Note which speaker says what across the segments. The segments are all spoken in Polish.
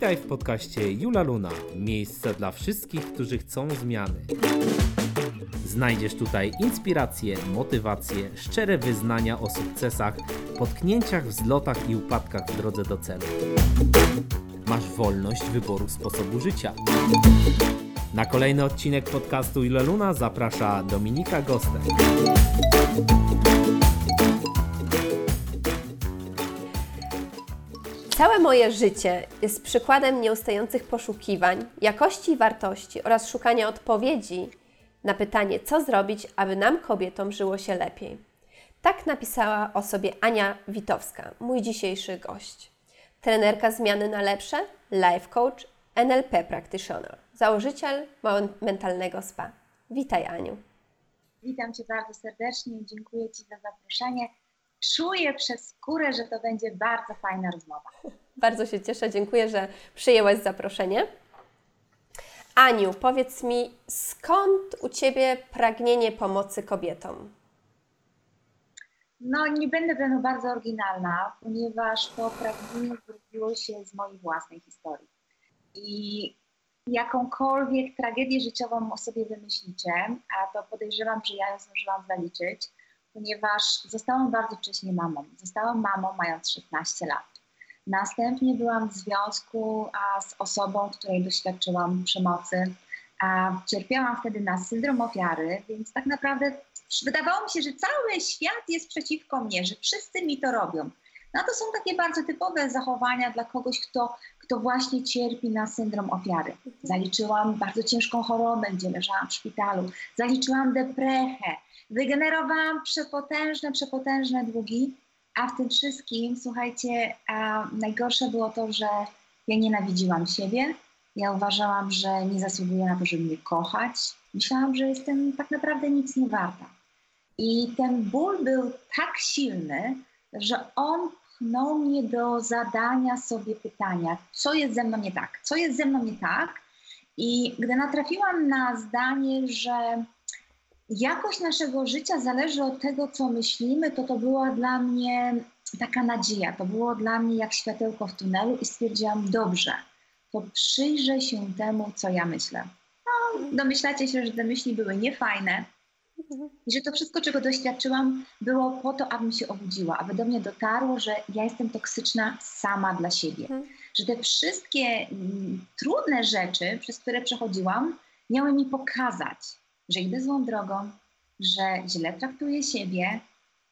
Speaker 1: Witaj w podcaście Jula Luna. Miejsce dla wszystkich, którzy chcą zmiany. Znajdziesz tutaj inspiracje, motywacje, szczere wyznania o sukcesach, potknięciach, wzlotach i upadkach w drodze do celu. Masz wolność wyboru sposobu życia. Na kolejny odcinek podcastu Jula Luna zaprasza Dominika Gostek.
Speaker 2: Całe moje życie jest przykładem nieustających poszukiwań, jakości i wartości oraz szukania odpowiedzi na pytanie, co zrobić, aby nam, kobietom, żyło się lepiej. Tak napisała o sobie Ania Witowska, mój dzisiejszy gość. Trenerka zmiany na lepsze, life coach, NLP practitioner, założyciel mentalnego spa. Witaj Aniu.
Speaker 3: Witam Cię bardzo serdecznie, dziękuję Ci za zaproszenie czuję przez skórę, że to będzie bardzo fajna rozmowa.
Speaker 2: Bardzo się cieszę, dziękuję, że przyjęłaś zaproszenie. Aniu, powiedz mi, skąd u Ciebie pragnienie pomocy kobietom?
Speaker 3: No, nie będę będę bardzo oryginalna, ponieważ to pragnienie zrodziło się z mojej własnej historii. I jakąkolwiek tragedię życiową o sobie wymyślicie, a to podejrzewam, że ja ją zdążyłam zaliczyć, ponieważ zostałam bardzo wcześnie mamą. Zostałam mamą mając 16 lat. Następnie byłam w związku a, z osobą, której doświadczyłam przemocy. A, cierpiałam wtedy na syndrom ofiary, więc tak naprawdę wydawało mi się, że cały świat jest przeciwko mnie, że wszyscy mi to robią. No to są takie bardzo typowe zachowania dla kogoś, kto, kto właśnie cierpi na syndrom ofiary. Zaliczyłam bardzo ciężką chorobę, gdzie leżałam w szpitalu, zaliczyłam deprechę, wygenerowałam przepotężne, przepotężne długi, a w tym wszystkim, słuchajcie, najgorsze było to, że ja nienawidziłam siebie. Ja uważałam, że nie zasługuję na to, żeby mnie kochać. Myślałam, że jestem tak naprawdę nic nie warta. I ten ból był tak silny, że on pchnął mnie do zadania sobie pytania, co jest ze mną nie tak, co jest ze mną nie tak. I gdy natrafiłam na zdanie, że jakość naszego życia zależy od tego, co myślimy, to to była dla mnie taka nadzieja, to było dla mnie jak światełko w tunelu i stwierdziłam, dobrze, to przyjrzę się temu, co ja myślę. No, domyślacie się, że te myśli były niefajne i że to wszystko, czego doświadczyłam, było po to, abym się obudziła, aby do mnie dotarło, że ja jestem toksyczna sama dla siebie. Mhm. Że te wszystkie mm, trudne rzeczy, przez które przechodziłam, miały mi pokazać, że idę złą drogą, że źle traktuję siebie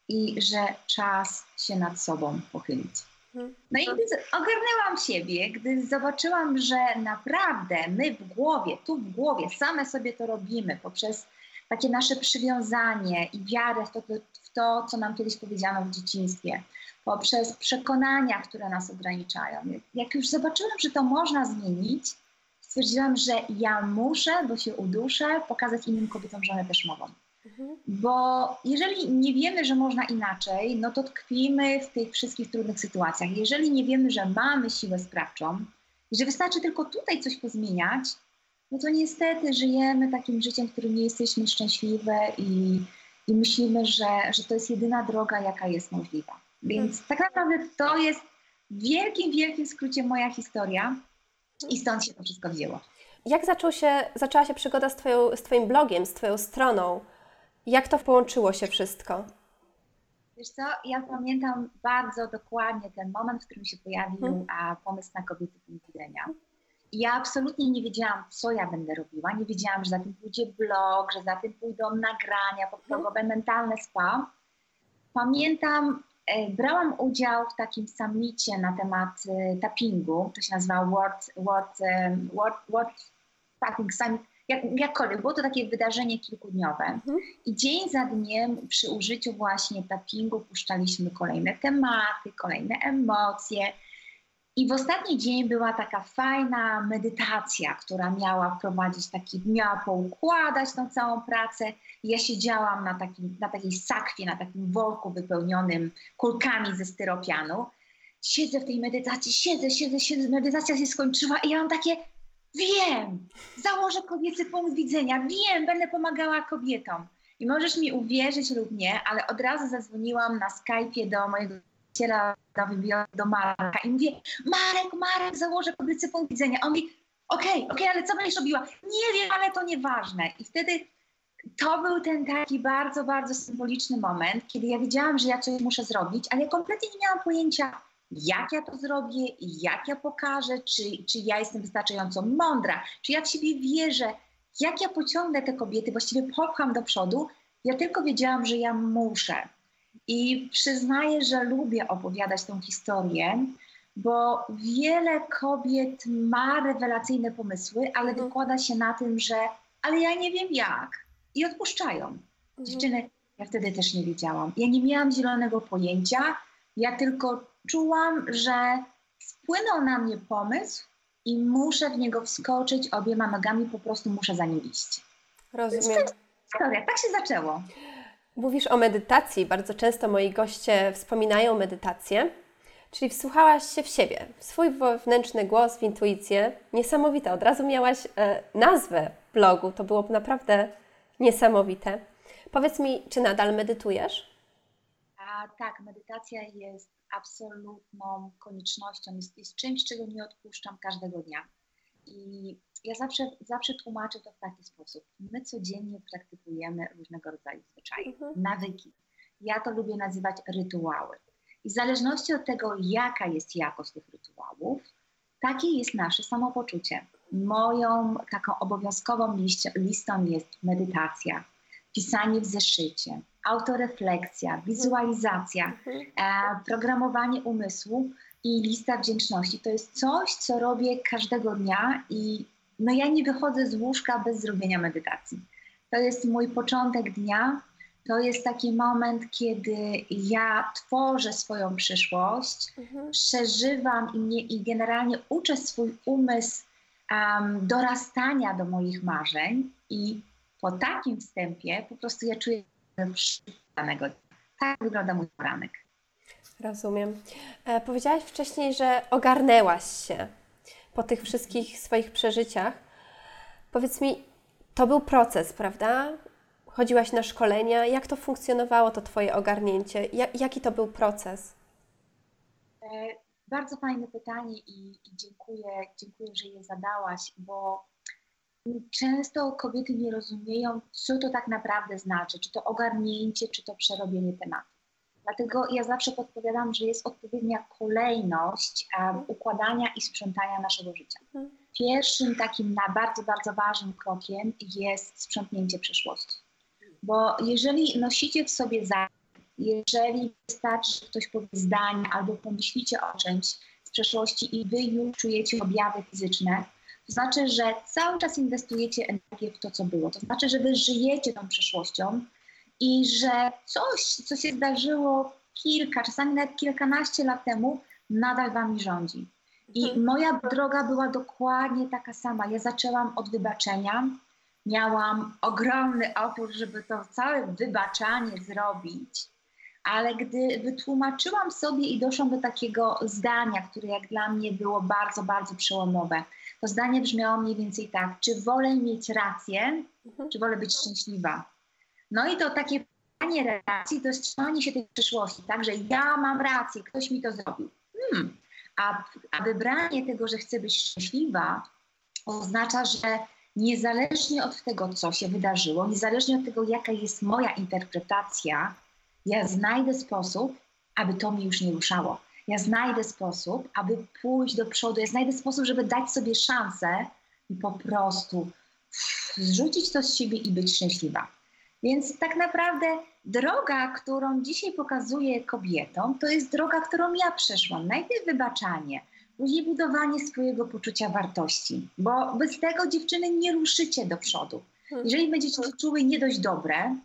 Speaker 3: i że czas się nad sobą pochylić. Mhm. No i gdy ogarnęłam siebie, gdy zobaczyłam, że naprawdę my w głowie, tu w głowie, same sobie to robimy poprzez takie nasze przywiązanie i wiarę w to, w to, co nam kiedyś powiedziano w dzieciństwie, poprzez przekonania, które nas ograniczają. Jak już zobaczyłam, że to można zmienić, stwierdziłam, że ja muszę, bo się uduszę, pokazać innym kobietom, że one też mogą. Mhm. Bo jeżeli nie wiemy, że można inaczej, no to tkwimy w tych wszystkich trudnych sytuacjach. Jeżeli nie wiemy, że mamy siłę sprawczą i że wystarczy tylko tutaj coś pozmieniać, no to niestety żyjemy takim życiem, w którym nie jesteśmy szczęśliwe i, i myślimy, że, że to jest jedyna droga, jaka jest możliwa. Więc mhm. tak naprawdę to jest w wielkim, wielkim skrócie moja historia. I stąd się to wszystko wzięło.
Speaker 2: Jak zaczął się, zaczęła się przygoda z, twoją, z Twoim blogiem, z Twoją stroną? Jak to połączyło się wszystko?
Speaker 3: Wiesz co, ja pamiętam bardzo dokładnie ten moment, w którym się pojawił hmm. a, pomysł na kobiety punkt widzenia. ja absolutnie nie wiedziałam, co ja będę robiła. Nie wiedziałam, że za tym pójdzie blog, że za tym pójdą nagrania podprogowe, hmm. mentalne spa. Pamiętam brałam udział w takim summicie na temat e, tappingu, to się nazywa World, World, e, World, World Tapping Summit, jak, jakkolwiek, było to takie wydarzenie kilkudniowe. Mhm. i dzień za dniem przy użyciu właśnie tappingu puszczaliśmy kolejne tematy, kolejne emocje, i w ostatni dzień była taka fajna medytacja, która miała wprowadzić taki, miała poukładać tą całą pracę. Ja siedziałam na, takim, na takiej sakwie, na takim worku wypełnionym kulkami ze styropianu. Siedzę w tej medytacji, siedzę, siedzę, siedzę, medytacja się skończyła i ja mam takie, wiem, założę kobiecy punkt widzenia, wiem, będę pomagała kobietom. I możesz mi uwierzyć lub nie, ale od razu zadzwoniłam na Skype'ie do mojego przyjaciela do Marka i mówię, Marek, Marek, założę kobiecy punkt widzenia. On mówi, okej, okay, okej, okay, ale co będziesz robiła? Nie wiem, ale to nieważne. I wtedy to był ten taki bardzo, bardzo symboliczny moment, kiedy ja wiedziałam, że ja coś muszę zrobić, ale ja kompletnie nie miałam pojęcia, jak ja to zrobię, jak ja pokażę, czy, czy ja jestem wystarczająco mądra, czy ja w siebie wierzę, jak ja pociągnę te kobiety, właściwie popcham do przodu. Ja tylko wiedziałam, że ja muszę. I przyznaję, że lubię opowiadać tą historię, bo wiele kobiet ma rewelacyjne pomysły, ale mhm. wykłada się na tym, że ale ja nie wiem jak. I odpuszczają. Mhm. Dziewczyny, ja wtedy też nie wiedziałam. Ja nie miałam zielonego pojęcia. Ja tylko czułam, że spłynął na mnie pomysł i muszę w niego wskoczyć obiema nogami, po prostu muszę za nim iść.
Speaker 2: Rozumiem.
Speaker 3: Historia, tak się zaczęło.
Speaker 2: Mówisz o medytacji. Bardzo często moi goście wspominają medytację. Czyli wsłuchałaś się w siebie, w swój wewnętrzny głos, w intuicję. Niesamowite. Od razu miałaś e, nazwę blogu. To było naprawdę niesamowite. Powiedz mi, czy nadal medytujesz?
Speaker 3: A, tak, medytacja jest absolutną koniecznością, jest, jest czymś, czego nie odpuszczam każdego dnia. I ja zawsze, zawsze tłumaczę to w taki sposób. My codziennie praktykujemy różnego rodzaju zwyczaje, mhm. nawyki. Ja to lubię nazywać rytuały. I w zależności od tego, jaka jest jakość tych rytuałów, takie jest nasze samopoczucie. Moją taką obowiązkową liście, listą jest medytacja, pisanie w zeszycie, autorefleksja, wizualizacja, mhm. e, programowanie umysłu i lista wdzięczności. To jest coś, co robię każdego dnia i no ja nie wychodzę z łóżka bez zrobienia medytacji. To jest mój początek dnia, to jest taki moment, kiedy ja tworzę swoją przyszłość, mhm. przeżywam i, nie, i generalnie uczę swój umysł um, dorastania do moich marzeń i po takim wstępie po prostu ja czuję danego Tak wygląda mój poranek.
Speaker 2: Rozumiem. E, powiedziałaś wcześniej, że ogarnęłaś się po tych wszystkich swoich przeżyciach. Powiedz mi, to był proces, prawda? Chodziłaś na szkolenia. Jak to funkcjonowało, to Twoje ogarnięcie? jaki to był proces?
Speaker 3: E, bardzo fajne pytanie i, i dziękuję, dziękuję, że je zadałaś, bo często kobiety nie rozumieją, co to tak naprawdę znaczy, czy to ogarnięcie, czy to przerobienie tematu. Dlatego ja zawsze podpowiadam, że jest odpowiednia kolejność um, układania i sprzątania naszego życia. Mhm. Pierwszym takim na bardzo, bardzo ważnym krokiem jest sprzątnięcie przeszłości. Bo jeżeli nosicie w sobie za, jeżeli wystarczy, że ktoś powie zdanie albo pomyślicie o czymś z przeszłości i wy już czujecie objawy fizyczne, to znaczy, że cały czas inwestujecie energię w to, co było. To znaczy, że wy żyjecie tą przeszłością i że coś, co się zdarzyło kilka, czasami nawet kilkanaście lat temu, nadal wami rządzi. I mhm. moja droga była dokładnie taka sama. Ja zaczęłam od wybaczenia, miałam ogromny opór, żeby to całe wybaczanie zrobić, ale gdy wytłumaczyłam sobie i doszłam do takiego zdania, które jak dla mnie było bardzo, bardzo przełomowe, to zdanie brzmiało mniej więcej tak: czy wolę mieć rację, mhm. czy wolę być szczęśliwa? No i to takie pytanie relacji to jest trzymanie się tej przyszłości, tak, że ja mam rację, ktoś mi to zrobił. Hmm. A, a wybranie tego, że chcę być szczęśliwa, oznacza, że niezależnie od tego, co się wydarzyło, niezależnie od tego, jaka jest moja interpretacja, ja znajdę sposób, aby to mi już nie ruszało. Ja znajdę sposób, aby pójść do przodu, ja znajdę sposób, żeby dać sobie szansę i po prostu zrzucić to z siebie i być szczęśliwa. Więc tak naprawdę droga, którą dzisiaj pokazuję kobietom, to jest droga, którą ja przeszłam. Najpierw wybaczanie, później budowanie swojego poczucia wartości, bo bez tego dziewczyny nie ruszycie do przodu. Hmm. Jeżeli będziecie się czuły nie dość dobre,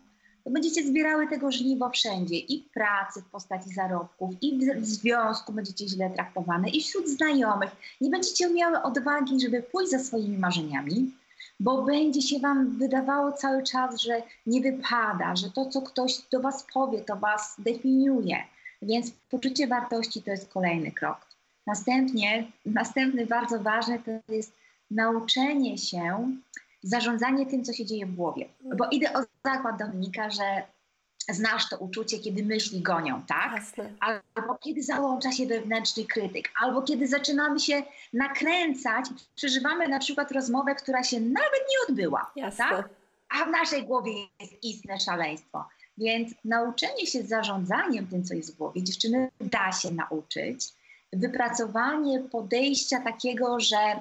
Speaker 3: to będziecie zbierały tego żniwo wszędzie i w pracy w postaci zarobków, i w związku będziecie źle traktowane, i wśród znajomych. Nie będziecie miały odwagi, żeby pójść za swoimi marzeniami, bo będzie się Wam wydawało cały czas, że nie wypada, że to, co ktoś do Was powie, to Was definiuje. Więc poczucie wartości to jest kolejny krok. Następnie, następny bardzo ważny to jest nauczenie się, zarządzanie tym, co się dzieje w głowie. Bo idę o zakład Dominika, że Znasz to uczucie, kiedy myśli gonią, tak?
Speaker 2: Jasne.
Speaker 3: Albo kiedy załącza się wewnętrzny krytyk, albo kiedy zaczynamy się nakręcać, przeżywamy na przykład rozmowę, która się nawet nie odbyła,
Speaker 2: Jasne.
Speaker 3: tak? A w naszej głowie jest istne szaleństwo. Więc nauczenie się zarządzaniem tym, co jest w głowie, dziewczyny da się nauczyć. Wypracowanie podejścia takiego, że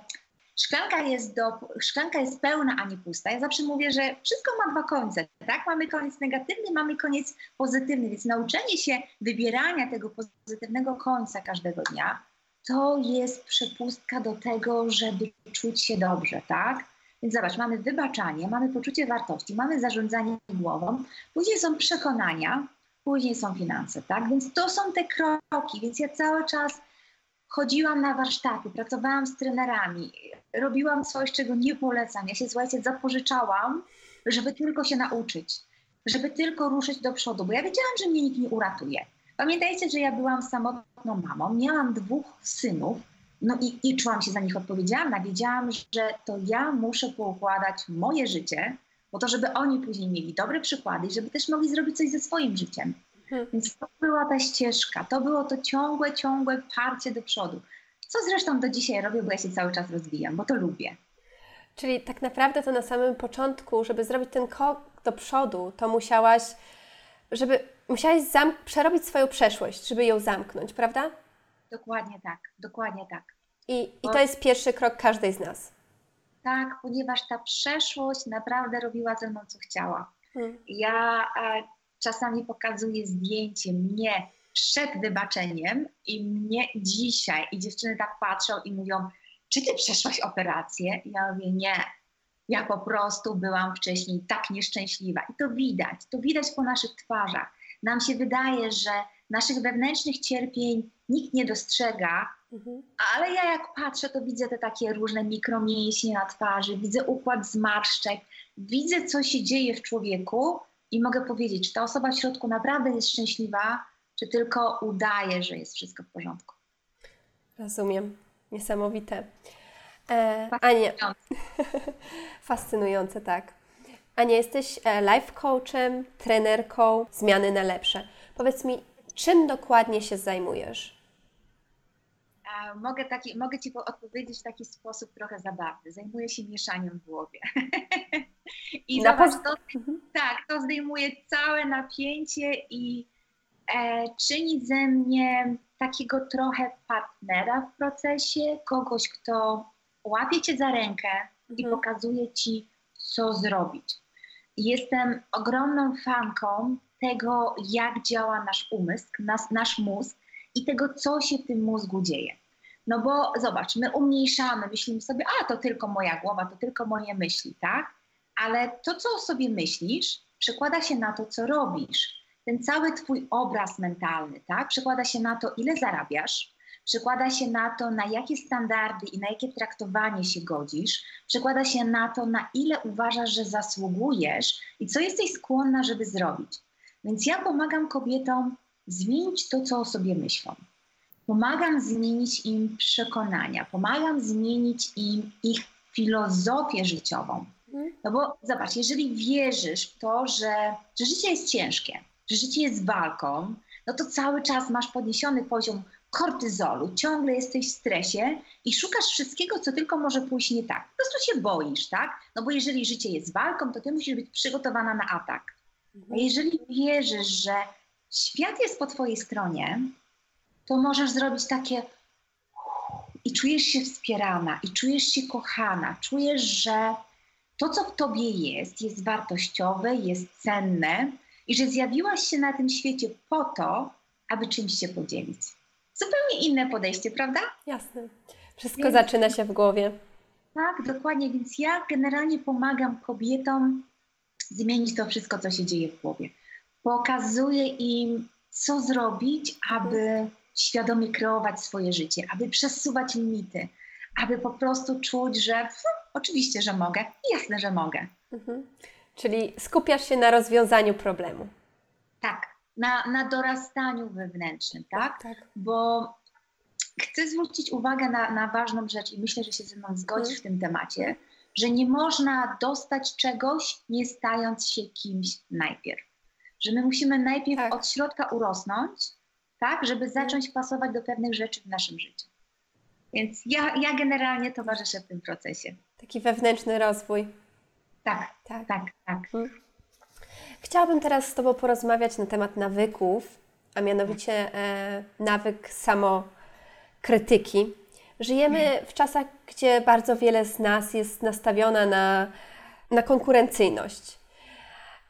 Speaker 3: szklanka jest, do, szklanka jest pełna, a nie pusta. Ja zawsze mówię, że wszystko ma dwa końce, tak? Mamy koniec negatywny, mamy koniec pozytywny, więc nauczenie się wybierania tego pozytywnego końca każdego dnia, to jest przepustka do tego, żeby czuć się dobrze, tak? Więc zobacz, mamy wybaczanie, mamy poczucie wartości, mamy zarządzanie głową, później są przekonania, później są finanse, tak? Więc to są te kroki, więc ja cały czas chodziłam na warsztaty, pracowałam z trenerami, robiłam coś, czego nie polecam. Ja się, słuchajcie, zapożyczałam, żeby tylko się nauczyć, żeby tylko ruszyć do przodu, bo ja wiedziałam, że mnie nikt nie uratuje. Pamiętajcie, że ja byłam samotną mamą, miałam dwóch synów, no i, i czułam się za nich odpowiedzialna. Wiedziałam, że to ja muszę poukładać moje życie, po to, żeby oni później mieli dobre przykłady i żeby też mogli zrobić coś ze swoim życiem. Hmm. Więc to była ta ścieżka, to było to ciągłe, ciągłe parcie do przodu. Co zresztą do dzisiaj robię, bo ja się cały czas rozwijam, bo to lubię.
Speaker 2: Czyli tak naprawdę to na samym początku, żeby zrobić ten krok do przodu, to musiałaś, żeby musiałaś przerobić swoją przeszłość, żeby ją zamknąć, prawda?
Speaker 3: Dokładnie tak, dokładnie tak.
Speaker 2: I, i to jest pierwszy krok każdej z nas.
Speaker 3: Tak, ponieważ ta przeszłość naprawdę robiła ze mną, co chciała. Hmm. Ja e, czasami pokazuję zdjęcie mnie przed wybaczeniem i mnie dzisiaj. I dziewczyny tak patrzą i mówią, czy ty przeszłaś operację? Ja mówię, nie. Ja po prostu byłam wcześniej tak nieszczęśliwa. I to widać, to widać po naszych twarzach. Nam się wydaje, że naszych wewnętrznych cierpień nikt nie dostrzega, mhm. ale ja jak patrzę, to widzę te takie różne mikromięśnie na twarzy, widzę układ zmarszczek, widzę, co się dzieje w człowieku i mogę powiedzieć, czy ta osoba w środku naprawdę jest szczęśliwa, czy tylko udaje, że jest wszystko w porządku.
Speaker 2: Rozumiem. Niesamowite. E, Ania. Fascynujące, tak. Ania, jesteś e, life coachem, trenerką zmiany na lepsze. Powiedz mi, czym dokładnie się zajmujesz?
Speaker 3: mogę, taki, mogę Ci odpowiedzieć w taki sposób trochę zabawny. Zajmuję się mieszaniem w głowie. I na zobacz, to, mhm. tak, to zdejmuje całe napięcie i e, czyni ze mnie takiego trochę partnera w procesie, kogoś, kto łapie Cię za rękę i mhm. pokazuje Ci, co zrobić. Jestem ogromną fanką tego, jak działa nasz umysł, nas, nasz mózg i tego, co się w tym mózgu dzieje. No bo zobacz, my umniejszamy, myślimy sobie, a to tylko moja głowa, to tylko moje myśli, tak? Ale to, co o sobie myślisz, przekłada się na to, co robisz. Ten cały twój obraz mentalny, tak? Przekłada się na to, ile zarabiasz, przekłada się na to, na jakie standardy i na jakie traktowanie się godzisz, przekłada się na to, na ile uważasz, że zasługujesz i co jesteś skłonna, żeby zrobić. Więc ja pomagam kobietom zmienić to, co o sobie myślą. Pomagam zmienić im przekonania, pomagam zmienić im ich filozofię życiową. No bo zobacz, jeżeli wierzysz w to, że, że życie jest ciężkie, że życie jest walką, no to cały czas masz podniesiony poziom kortyzolu, ciągle jesteś w stresie i szukasz wszystkiego, co tylko może pójść nie tak. Po prostu się boisz, tak? No bo jeżeli życie jest walką, to ty musisz być przygotowana na atak. A jeżeli wierzysz, że świat jest po twojej stronie, to możesz zrobić takie i czujesz się wspierana, i czujesz się kochana, czujesz, że to, co w tobie jest, jest wartościowe, jest cenne i że zjawiłaś się na tym świecie po to, aby czymś się podzielić. Zupełnie inne podejście, prawda?
Speaker 2: Jasne. Wszystko więc, zaczyna się w głowie.
Speaker 3: Tak, dokładnie. Więc ja generalnie pomagam kobietom zmienić to wszystko, co się dzieje w głowie. Pokazuję im, co zrobić, aby świadomie kreować swoje życie, aby przesuwać limity, aby po prostu czuć, że oczywiście, że mogę, jasne, że mogę. Mhm.
Speaker 2: Czyli skupiasz się na rozwiązaniu problemu.
Speaker 3: Tak, na, na dorastaniu wewnętrznym, tak? tak? Bo chcę zwrócić uwagę na, na ważną rzecz i myślę, że się ze mną zgodzisz mhm. w tym temacie, że nie można dostać czegoś, nie stając się kimś najpierw. że my musimy najpierw tak. od środka urosnąć, tak, żeby mhm. zacząć pasować do pewnych rzeczy w naszym życiu. Więc ja, ja generalnie towarzyszę w tym procesie.
Speaker 2: Taki wewnętrzny rozwój.
Speaker 3: Tak, tak, tak. tak. Mhm.
Speaker 2: Chciałabym teraz z Tobą porozmawiać na temat nawyków, a mianowicie e, nawyk samokrytyki. Żyjemy w czasach, gdzie bardzo wiele z nas jest nastawiona na, na konkurencyjność.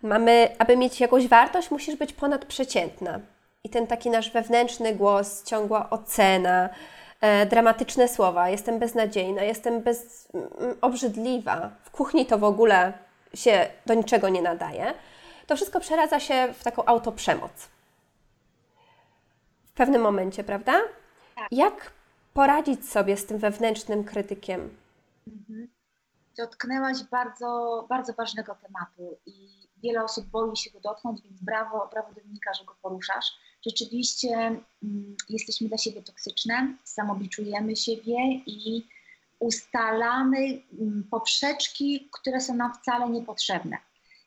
Speaker 2: Mamy, aby mieć jakąś wartość, musisz być ponadprzeciętna. I ten taki nasz wewnętrzny głos, ciągła ocena, dramatyczne słowa, jestem beznadziejna, jestem bez, m, obrzydliwa, w kuchni to w ogóle się do niczego nie nadaje, to wszystko przeradza się w taką autoprzemoc. W pewnym momencie, prawda? Tak. Jak poradzić sobie z tym wewnętrznym krytykiem? Mhm.
Speaker 3: Dotknęłaś bardzo, bardzo ważnego tematu i wiele osób boi się go dotknąć, więc brawo, brawo Dominika, że go poruszasz. Rzeczywiście mm, jesteśmy dla siebie toksyczne, samobiczujemy siebie i ustalamy mm, poprzeczki, które są nam wcale niepotrzebne.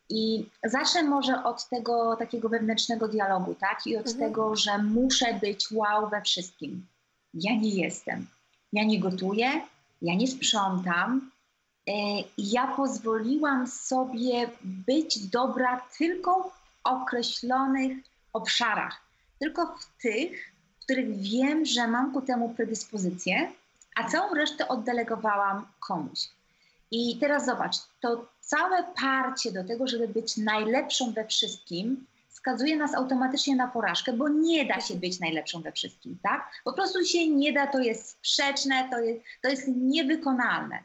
Speaker 3: I zacznę może od tego takiego wewnętrznego dialogu, tak? I od mhm. tego, że muszę być wow we wszystkim. Ja nie jestem. Ja nie gotuję, ja nie sprzątam. E, ja pozwoliłam sobie być dobra tylko w określonych obszarach, tylko w tych, w których wiem, że mam ku temu predyspozycję, a całą resztę oddelegowałam komuś. I teraz zobacz, to całe parcie do tego, żeby być najlepszą we wszystkim, skazuje nas automatycznie na porażkę, bo nie da się być najlepszą we wszystkim, tak? Po prostu się nie da, to jest sprzeczne, to jest, to jest niewykonalne.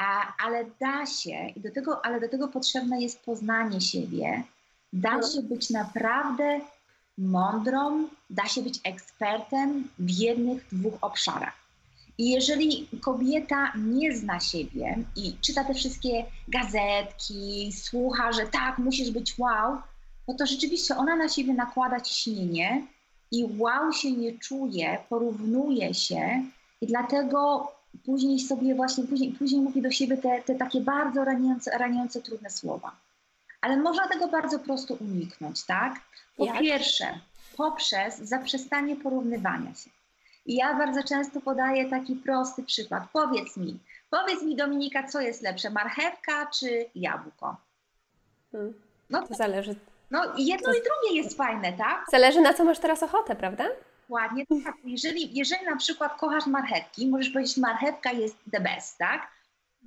Speaker 3: A, ale da się, i do tego, ale do tego potrzebne jest poznanie siebie, da się być naprawdę mądrą, da się być ekspertem w jednych, dwóch obszarach. I jeżeli kobieta nie zna siebie i czyta te wszystkie gazetki, słucha, że tak, musisz być wow, no to rzeczywiście ona na siebie nakłada ciśnienie i wow się nie czuje, porównuje się i dlatego później sobie właśnie, później, później mówi do siebie te, te takie bardzo raniące, raniące, trudne słowa. Ale można tego bardzo prosto uniknąć, tak? Po Jak? pierwsze, poprzez zaprzestanie porównywania się. I ja bardzo często podaję taki prosty przykład. Powiedz mi, powiedz mi Dominika, co jest lepsze, marchewka czy jabłko?
Speaker 2: Hmm. No to zależy.
Speaker 3: No jedno i drugie jest fajne, tak?
Speaker 2: Zależy na co masz teraz ochotę, prawda?
Speaker 3: Ładnie, tak. Jeżeli, jeżeli na przykład kochasz marchewki, możesz powiedzieć, marchewka jest the best, tak?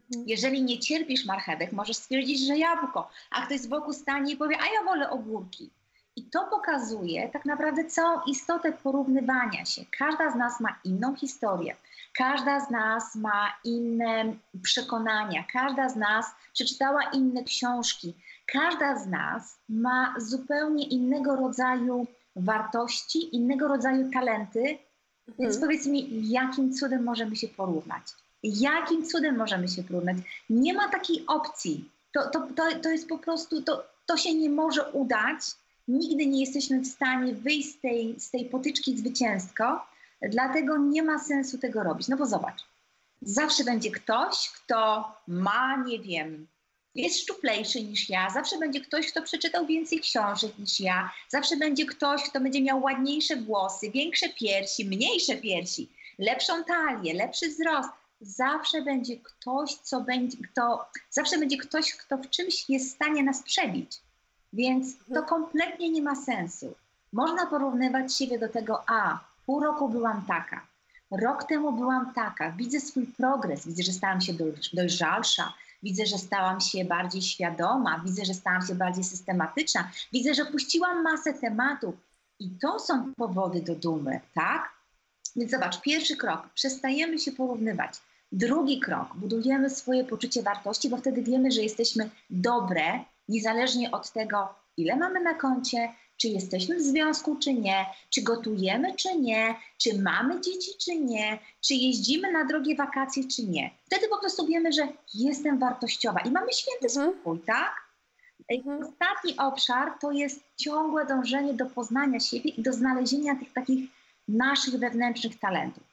Speaker 3: Mhm. Jeżeli nie cierpisz marchewek, możesz stwierdzić, że jabłko, a ktoś z boku stanie i powie, a ja wolę ogórki. I to pokazuje tak naprawdę całą istotę porównywania się. Każda z nas ma inną historię, każda z nas ma inne przekonania, każda z nas przeczytała inne książki, każda z nas ma zupełnie innego rodzaju wartości, innego rodzaju talenty. Mhm. Więc powiedz mi, jakim cudem możemy się porównać? Jakim cudem możemy się porównać? Nie ma takiej opcji. To, to, to, to jest po prostu, to, to się nie może udać nigdy nie jesteśmy w stanie wyjść z tej, z tej potyczki zwycięsko, dlatego nie ma sensu tego robić. No bo zobacz, zawsze będzie ktoś, kto ma, nie wiem, jest szczuplejszy niż ja, zawsze będzie ktoś, kto przeczytał więcej książek niż ja, zawsze będzie ktoś, kto będzie miał ładniejsze włosy, większe piersi, mniejsze piersi, lepszą talię, lepszy wzrost. Zawsze będzie ktoś, co będzie, kto, zawsze będzie ktoś, kto w czymś jest w stanie nas przebić. Więc to mhm. kompletnie nie ma sensu. Można porównywać siebie do tego, a pół roku byłam taka, rok temu byłam taka, widzę swój progres, widzę, że stałam się dojrzalsza, widzę, że stałam się bardziej świadoma, widzę, że stałam się bardziej systematyczna, widzę, że puściłam masę tematów. I to są powody do dumy, tak? Więc zobacz, pierwszy krok, przestajemy się porównywać. Drugi krok, budujemy swoje poczucie wartości, bo wtedy wiemy, że jesteśmy dobre niezależnie od tego, ile mamy na koncie, czy jesteśmy w związku, czy nie, czy gotujemy, czy nie, czy mamy dzieci, czy nie, czy jeździmy na drogie wakacje, czy nie. Wtedy po prostu wiemy, że jestem wartościowa i mamy święty mhm. spokój, tak? Mhm. Ostatni obszar to jest ciągłe dążenie do poznania siebie i do znalezienia tych takich naszych wewnętrznych talentów.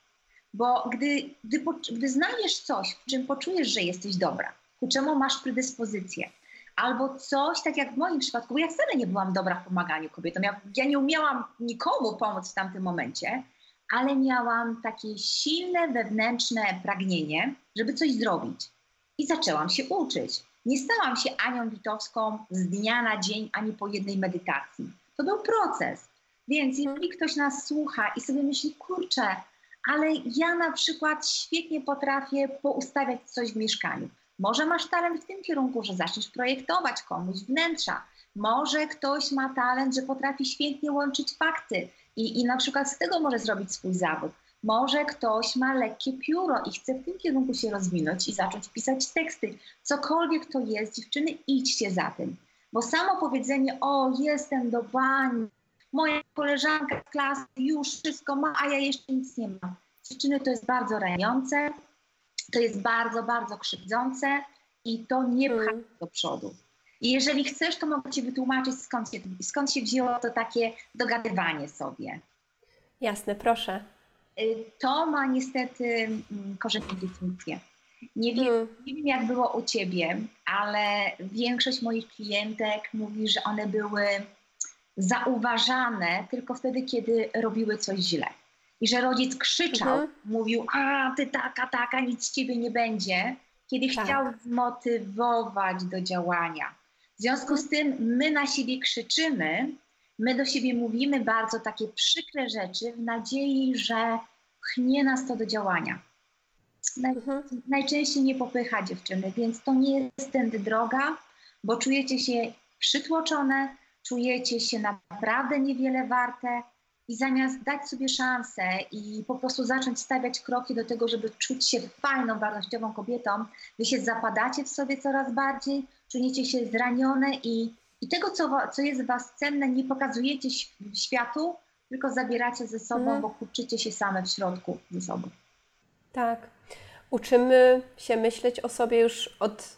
Speaker 3: Bo gdy, gdy, gdy znajdziesz coś, w czym poczujesz, że jesteś dobra, ku czemu masz predyspozycję, albo coś, tak jak w moim przypadku, bo ja wcale nie byłam dobra w pomaganiu kobietom. Ja, ja nie umiałam nikomu pomóc w tamtym momencie, ale miałam takie silne wewnętrzne pragnienie, żeby coś zrobić. I zaczęłam się uczyć. Nie stałam się Anią Witowską z dnia na dzień, ani po jednej medytacji. To był proces. Więc jeżeli ktoś nas słucha i sobie myśli, kurczę, ale ja na przykład świetnie potrafię poustawiać coś w mieszkaniu. Może masz talent w tym kierunku, że zaczniesz projektować komuś wnętrza. Może ktoś ma talent, że potrafi świetnie łączyć fakty i, i na przykład z tego może zrobić swój zawód. Może ktoś ma lekkie pióro i chce w tym kierunku się rozwinąć i zacząć pisać teksty. Cokolwiek to jest, dziewczyny, idźcie za tym. Bo samo powiedzenie, o, jestem do bani, moja koleżanka z klasy już wszystko ma, a ja jeszcze nic nie mam. Dziewczyny, to jest bardzo raniące, to jest bardzo, bardzo krzywdzące i to nie pcha mm. do przodu. I jeżeli chcesz, to mogę Ci wytłumaczyć, skąd się, skąd się wzięło to takie dogadywanie sobie.
Speaker 2: Jasne, proszę.
Speaker 3: Y, to ma niestety mm, korzenie definicję. Nie wiem, mm. nie wiem, jak było u Ciebie, ale większość moich klientek mówi, że one były zauważane tylko wtedy, kiedy robiły coś źle. I że rodzic krzyczał, mhm. mówił, a ty taka, taka, nic z ciebie nie będzie, kiedy tak. chciał zmotywować do działania. W związku z tym my na siebie krzyczymy, my do siebie mówimy bardzo takie przykre rzeczy w nadziei, że pchnie nas to do działania. Naj, mhm. Najczęściej nie popycha dziewczyny, więc to nie jest tędy droga, bo czujecie się przytłoczone, czujecie się naprawdę niewiele warte i zamiast dać sobie szansę i po prostu zacząć stawiać kroki do tego, żeby czuć się fajną, wartościową kobietą, wy się zapadacie w sobie coraz bardziej, czujecie się zranione i, i tego, co, co jest w was cenne, nie pokazujecie światu, tylko zabieracie ze sobą, hmm. bo kurczycie się same w środku ze sobą.
Speaker 2: Tak. Uczymy się myśleć o sobie już od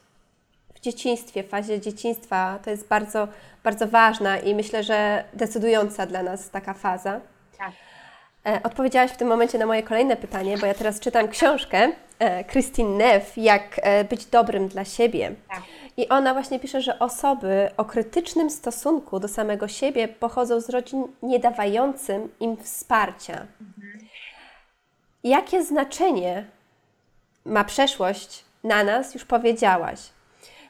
Speaker 2: w dzieciństwie, w fazie dzieciństwa. To jest bardzo, bardzo ważna i myślę, że decydująca dla nas taka faza. Tak. E, odpowiedziałaś w tym momencie na moje kolejne pytanie, bo ja teraz czytam książkę e, Christine Neff, Jak e, być dobrym dla siebie. Tak. I ona właśnie pisze, że osoby o krytycznym stosunku do samego siebie pochodzą z rodzin nie dawającym im wsparcia. Mhm. Jakie znaczenie ma przeszłość na nas, już powiedziałaś.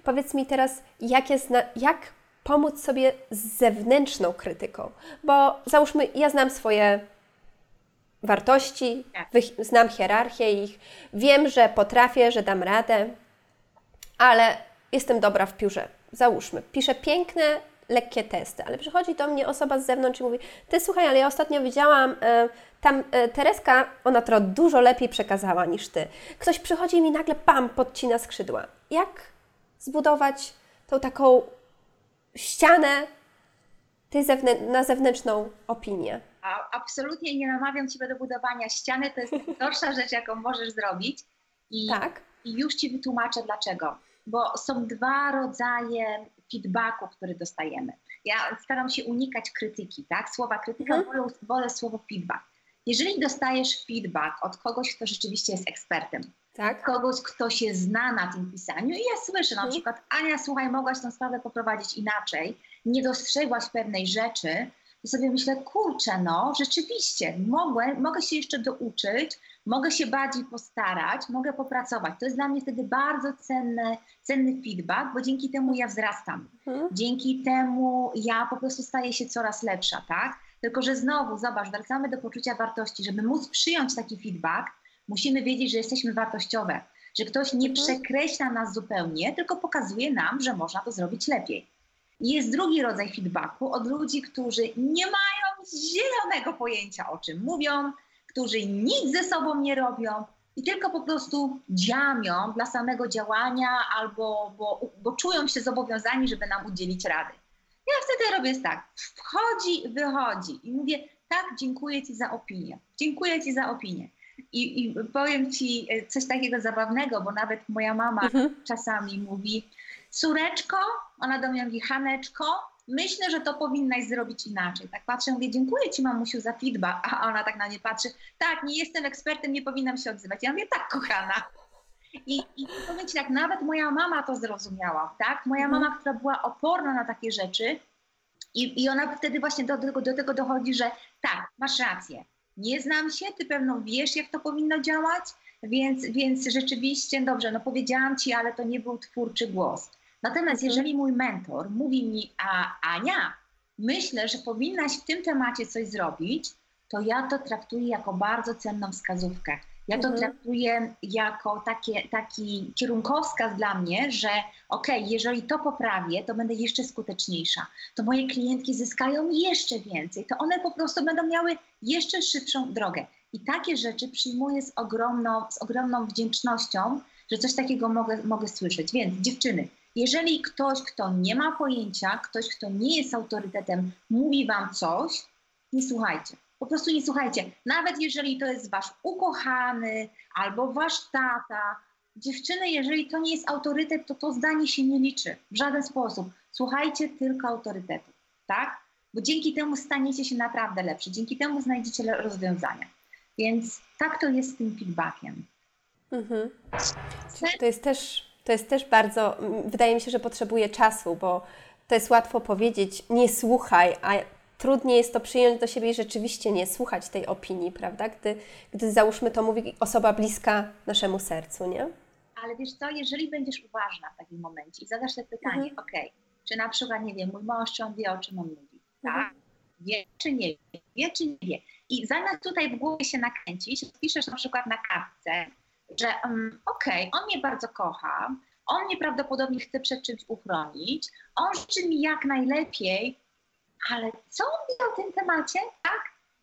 Speaker 2: Powiedz mi teraz, jak, jest na, jak pomóc sobie z zewnętrzną krytyką? Bo załóżmy, ja znam swoje wartości, tak. znam hierarchię ich, wiem, że potrafię, że dam radę, ale jestem dobra w piórze. Załóżmy, piszę piękne, lekkie testy, ale przychodzi do mnie osoba z zewnątrz i mówi: Ty słuchaj, ale ja ostatnio widziałam, e, tam e, Tereska, ona to dużo lepiej przekazała niż ty. Ktoś przychodzi i mi nagle pam, podcina skrzydła. Jak zbudować tą taką ścianę tej zewnę- na zewnętrzną opinię.
Speaker 3: A, absolutnie nie namawiam Ciebie do budowania ściany, to jest najgorsza rzecz, jaką możesz zrobić. I, tak. I już Ci wytłumaczę dlaczego. Bo są dwa rodzaje feedbacku, który dostajemy. Ja staram się unikać krytyki, tak? Słowa krytyka, mhm. wolę, wolę słowo feedback. Jeżeli dostajesz feedback od kogoś, kto rzeczywiście jest ekspertem, tak? kogoś, kto się zna na tym pisaniu. I ja słyszę na mhm. przykład, Ania, słuchaj, mogłaś tę sprawę poprowadzić inaczej, nie dostrzegłaś pewnej rzeczy, to sobie myślę, kurczę, no rzeczywiście, mogę, mogę się jeszcze douczyć, mogę się bardziej postarać, mogę popracować. To jest dla mnie wtedy bardzo cenny, cenny feedback, bo dzięki temu ja wzrastam. Mhm. Dzięki temu ja po prostu staję się coraz lepsza, tak? Tylko, że znowu, zobacz, wracamy do poczucia wartości. Żeby móc przyjąć taki feedback, musimy wiedzieć, że jesteśmy wartościowe, że ktoś nie mhm. przekreśla nas zupełnie, tylko pokazuje nam, że można to zrobić lepiej. I jest drugi rodzaj feedbacku od ludzi, którzy nie mają zielonego pojęcia o czym mówią, którzy nic ze sobą nie robią i tylko po prostu działają dla samego działania albo bo, bo czują się zobowiązani, żeby nam udzielić rady. Ja wtedy robię tak, wchodzi, wychodzi i mówię, tak, dziękuję Ci za opinię, dziękuję Ci za opinię. I, I, powiem Ci e, coś takiego zabawnego, bo nawet moja mama mhm. czasami mówi, córeczko, ona do mnie mówi, Haneczko, myślę, że to powinnaś zrobić inaczej. Tak patrzę, mówię, dziękuję Ci mamusiu za feedback, a ona tak na nie patrzy, tak, nie jestem ekspertem, nie powinnam się odzywać. Ja mówię, tak kochana. I, I powiem Ci tak, nawet moja mama to zrozumiała, tak? Moja mhm. mama, która była oporna na takie rzeczy i, i ona wtedy właśnie do, do, do tego dochodzi, że tak, masz rację, nie znam się, ty pewno wiesz, jak to powinno działać, więc, więc rzeczywiście, dobrze, no powiedziałam ci, ale to nie był twórczy głos. Natomiast mhm. jeżeli mój mentor mówi mi, a Ania, myślę, że powinnaś w tym temacie coś zrobić, to ja to traktuję jako bardzo cenną wskazówkę. Ja to mhm. traktuję jako takie, taki kierunkowskaz dla mnie, że okej, okay, jeżeli to poprawię, to będę jeszcze skuteczniejsza. To moje klientki zyskają jeszcze więcej. To one po prostu będą miały jeszcze szybszą drogę. I takie rzeczy przyjmuję z ogromną, z ogromną wdzięcznością, że coś takiego mogę, mogę słyszeć. Więc dziewczyny, jeżeli ktoś, kto nie ma pojęcia, ktoś, kto nie jest autorytetem, mówi wam coś, nie słuchajcie. Po prostu nie słuchajcie. Nawet jeżeli to jest wasz ukochany albo wasz tata, dziewczyny, jeżeli to nie jest autorytet, to to zdanie się nie liczy w żaden sposób. Słuchajcie tylko autorytetu, tak? Bo dzięki temu staniecie się naprawdę lepszy, dzięki temu znajdziecie rozwiązania. Więc tak to jest z tym feedbackiem. Mhm.
Speaker 2: To jest też, to jest też bardzo, wydaje mi się, że potrzebuje czasu, bo to jest łatwo powiedzieć, nie słuchaj, a trudniej jest to przyjąć do siebie i rzeczywiście nie słuchać tej opinii, prawda? Gdy, gdy załóżmy to mówi osoba bliska naszemu sercu, nie?
Speaker 3: Ale wiesz co, jeżeli będziesz uważna w takim momencie i zadasz sobie pytanie, mhm. ok, czy na przykład, nie wiem, mój mąż, czy on wie, o czym on mówi, tak? Mhm. Wie, czy nie wie, wie, czy nie wie. I zamiast tutaj w głowie się nakręcić, piszesz na przykład na kartce, że um, okej, okay, on mnie bardzo kocha, on mnie prawdopodobnie chce przed czymś uchronić, on życzy mi jak najlepiej, ale co on wie o tym temacie, tak?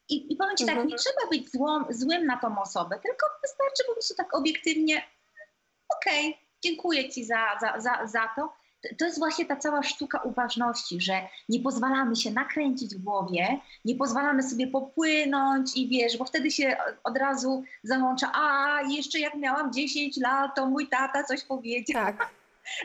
Speaker 3: I, i powiem Ci tak, nie mhm. trzeba być złą, złym na tą osobę, tylko wystarczy po prostu tak obiektywnie, okej, okay, dziękuję Ci za, za, za, za to. To jest właśnie ta cała sztuka uważności, że nie pozwalamy się nakręcić w głowie, nie pozwalamy sobie popłynąć i wiesz, bo wtedy się od razu załącza, a jeszcze jak miałam 10 lat, to mój tata coś powiedział. Tak.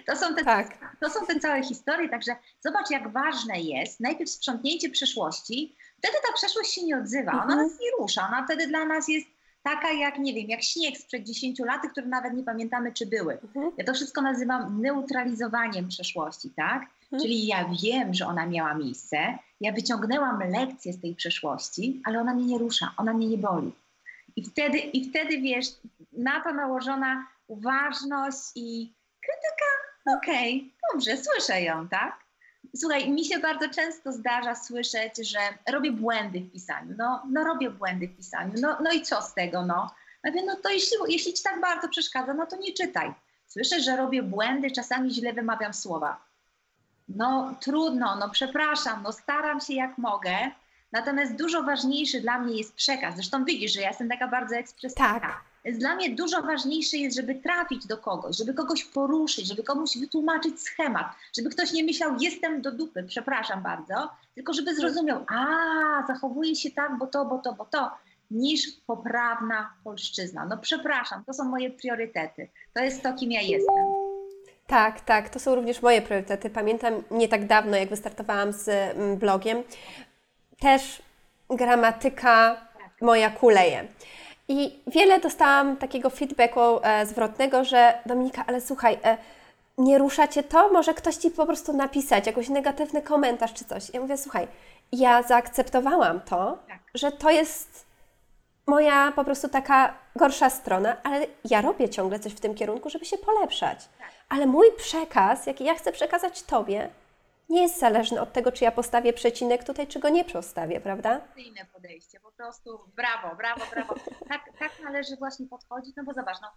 Speaker 3: To są, te, tak. to są te całe historie, także zobacz, jak ważne jest najpierw sprzątnięcie przeszłości. Wtedy ta przeszłość się nie odzywa, ona mhm. nas nie rusza, ona wtedy dla nas jest taka jak, nie wiem, jak śnieg sprzed 10 lat, które nawet nie pamiętamy, czy były. Mhm. Ja to wszystko nazywam neutralizowaniem przeszłości, tak? Mhm. Czyli ja wiem, że ona miała miejsce, ja wyciągnęłam lekcję z tej przeszłości, ale ona mnie nie rusza, ona mnie nie boli. I wtedy, i wtedy wiesz, na to nałożona uważność i krytyka, okej, okay, dobrze, słyszę ją, tak? Słuchaj, mi się bardzo często zdarza słyszeć, że robię błędy w pisaniu. No, no robię błędy w pisaniu. No, no i co z tego, no? Mówię, no to jeśli, jeśli ci tak bardzo przeszkadza, no to nie czytaj. Słyszę, że robię błędy, czasami źle wymawiam słowa. No trudno, no przepraszam, no staram się jak mogę. Natomiast dużo ważniejszy dla mnie jest przekaz. Zresztą widzisz, że ja jestem taka bardzo ekspresyjna. Tak. Dla mnie dużo ważniejsze jest, żeby trafić do kogoś, żeby kogoś poruszyć, żeby komuś wytłumaczyć schemat, żeby ktoś nie myślał, jestem do dupy, przepraszam bardzo, tylko żeby zrozumiał, a zachowuje się tak, bo to, bo to, bo to, niż poprawna polszczyzna. No przepraszam, to są moje priorytety. To jest to, kim ja jestem.
Speaker 2: Tak, tak, to są również moje priorytety. Pamiętam nie tak dawno, jak wystartowałam z mm, blogiem, też gramatyka tak. moja kuleje. I wiele dostałam takiego feedbacku e, zwrotnego, że Dominika, ale słuchaj, e, nie ruszacie to? Może ktoś ci po prostu napisać jakiś negatywny komentarz czy coś. Ja mówię, słuchaj, ja zaakceptowałam to, tak. że to jest moja po prostu taka gorsza strona, ale ja robię ciągle coś w tym kierunku, żeby się polepszać. Tak. Ale mój przekaz, jaki ja chcę przekazać Tobie, nie jest zależny od tego, czy ja postawię przecinek tutaj, czy go nie postawię, prawda?
Speaker 3: Inne podejście, po prostu brawo, brawo, brawo. Tak, tak należy właśnie podchodzić, no bo zobacz, no,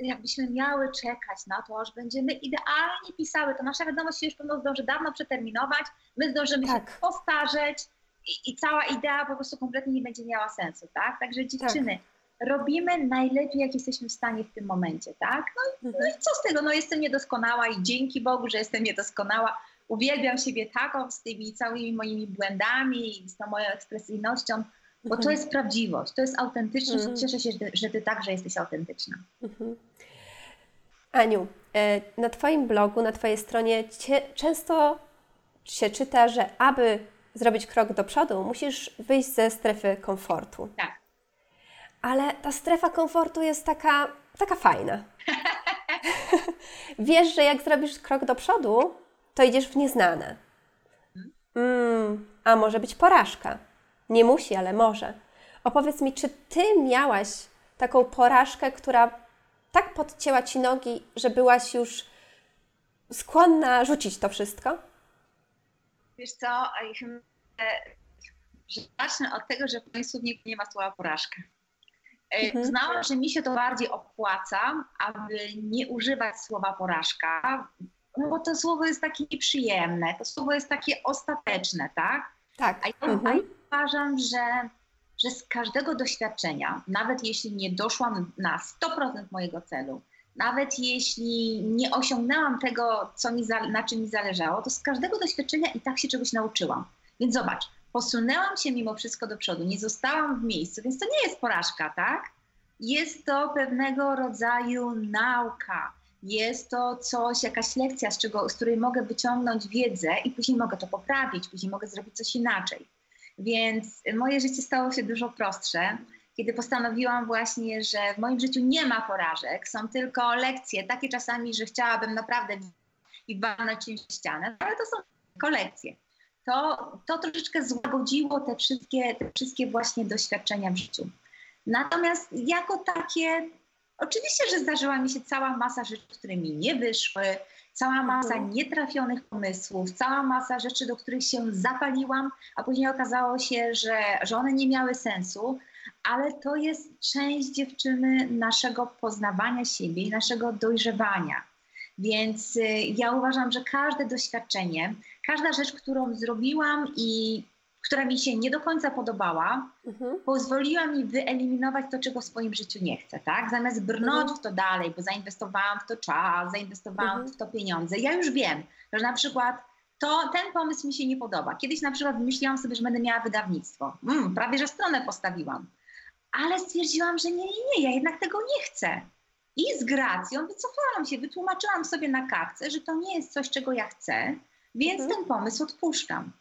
Speaker 3: jakbyśmy miały czekać na to, aż będziemy idealnie pisały, to nasza wiadomość się już pewno zdąży dawno przeterminować, my zdążymy tak. się postarzeć i, i, cała idea po prostu kompletnie nie będzie miała sensu, tak? Także dziewczyny, tak. robimy najlepiej, jak jesteśmy w stanie w tym momencie, tak? No, no mhm. no i co z tego, no jestem niedoskonała i dzięki Bogu, że jestem niedoskonała, uwielbiam siebie taką, z tymi całymi moimi błędami, z tą moją ekspresyjnością, bo to mhm. jest prawdziwość, to jest autentyczność. Mhm. Cieszę się, że ty także jesteś autentyczna. Mhm.
Speaker 2: Aniu, e, na Twoim blogu, na Twojej stronie często się czyta, że aby zrobić krok do przodu, musisz wyjść ze strefy komfortu.
Speaker 3: Tak.
Speaker 2: Ale ta strefa komfortu jest taka, taka fajna. Wiesz, że jak zrobisz krok do przodu, to idziesz w nieznane. Mm, a może być porażka. Nie musi, ale może. Opowiedz mi, czy ty miałaś taką porażkę, która tak podcięła ci nogi, że byłaś już skłonna rzucić to wszystko?
Speaker 3: Wiesz co, zacznę od tego, że w moim słowniku nie ma słowa porażka. E, mhm. Uznałam, że mi się to bardziej opłaca, aby nie używać słowa porażka, no bo to słowo jest takie nieprzyjemne, to słowo jest takie ostateczne, tak?
Speaker 2: Tak.
Speaker 3: A ja, mhm. a ja uważam, że, że z każdego doświadczenia, nawet jeśli nie doszłam na 100% mojego celu, nawet jeśli nie osiągnęłam tego, co mi na czym mi zależało, to z każdego doświadczenia i tak się czegoś nauczyłam. Więc zobacz, posunęłam się mimo wszystko do przodu, nie zostałam w miejscu, więc to nie jest porażka, tak? Jest to pewnego rodzaju nauka. Jest to coś, jakaś lekcja, z, czego, z której mogę wyciągnąć wiedzę i później mogę to poprawić, później mogę zrobić coś inaczej. Więc moje życie stało się dużo prostsze, kiedy postanowiłam właśnie, że w moim życiu nie ma porażek, są tylko lekcje, takie czasami, że chciałabym naprawdę i walnąć czymś ścianę, ale to są kolekcje to, to troszeczkę złagodziło te wszystkie, te wszystkie właśnie doświadczenia w życiu. Natomiast jako takie, oczywiście, że zdarzyła mi się cała masa rzeczy, które mi nie wyszły, cała masa mhm. nietrafionych pomysłów, cała masa rzeczy, do których się zapaliłam, a później okazało się, że, że one nie miały sensu, ale to jest część dziewczyny naszego poznawania siebie i naszego dojrzewania. Więc y, ja uważam, że każde doświadczenie, każda rzecz, którą zrobiłam i która mi się nie do końca podobała, mhm. pozwoliła mi wyeliminować to, czego w swoim życiu nie chcę, tak? Zamiast brnąć mhm. w to dalej, bo zainwestowałam w to czas, zainwestowałam mhm. w to pieniądze. Ja już wiem, że na przykład to ten pomysł mi się nie podoba. Kiedyś na przykład wymyśliłam sobie, że będę miała wydawnictwo. Mm, prawie, że stronę postawiłam. Ale stwierdziłam, że nie, nie, nie, ja jednak tego nie chcę. I z gracją wycofałam się, wytłumaczyłam sobie na kartce, że to nie jest coś, czego ja chcę, więc mhm. ten pomysł odpuszczam.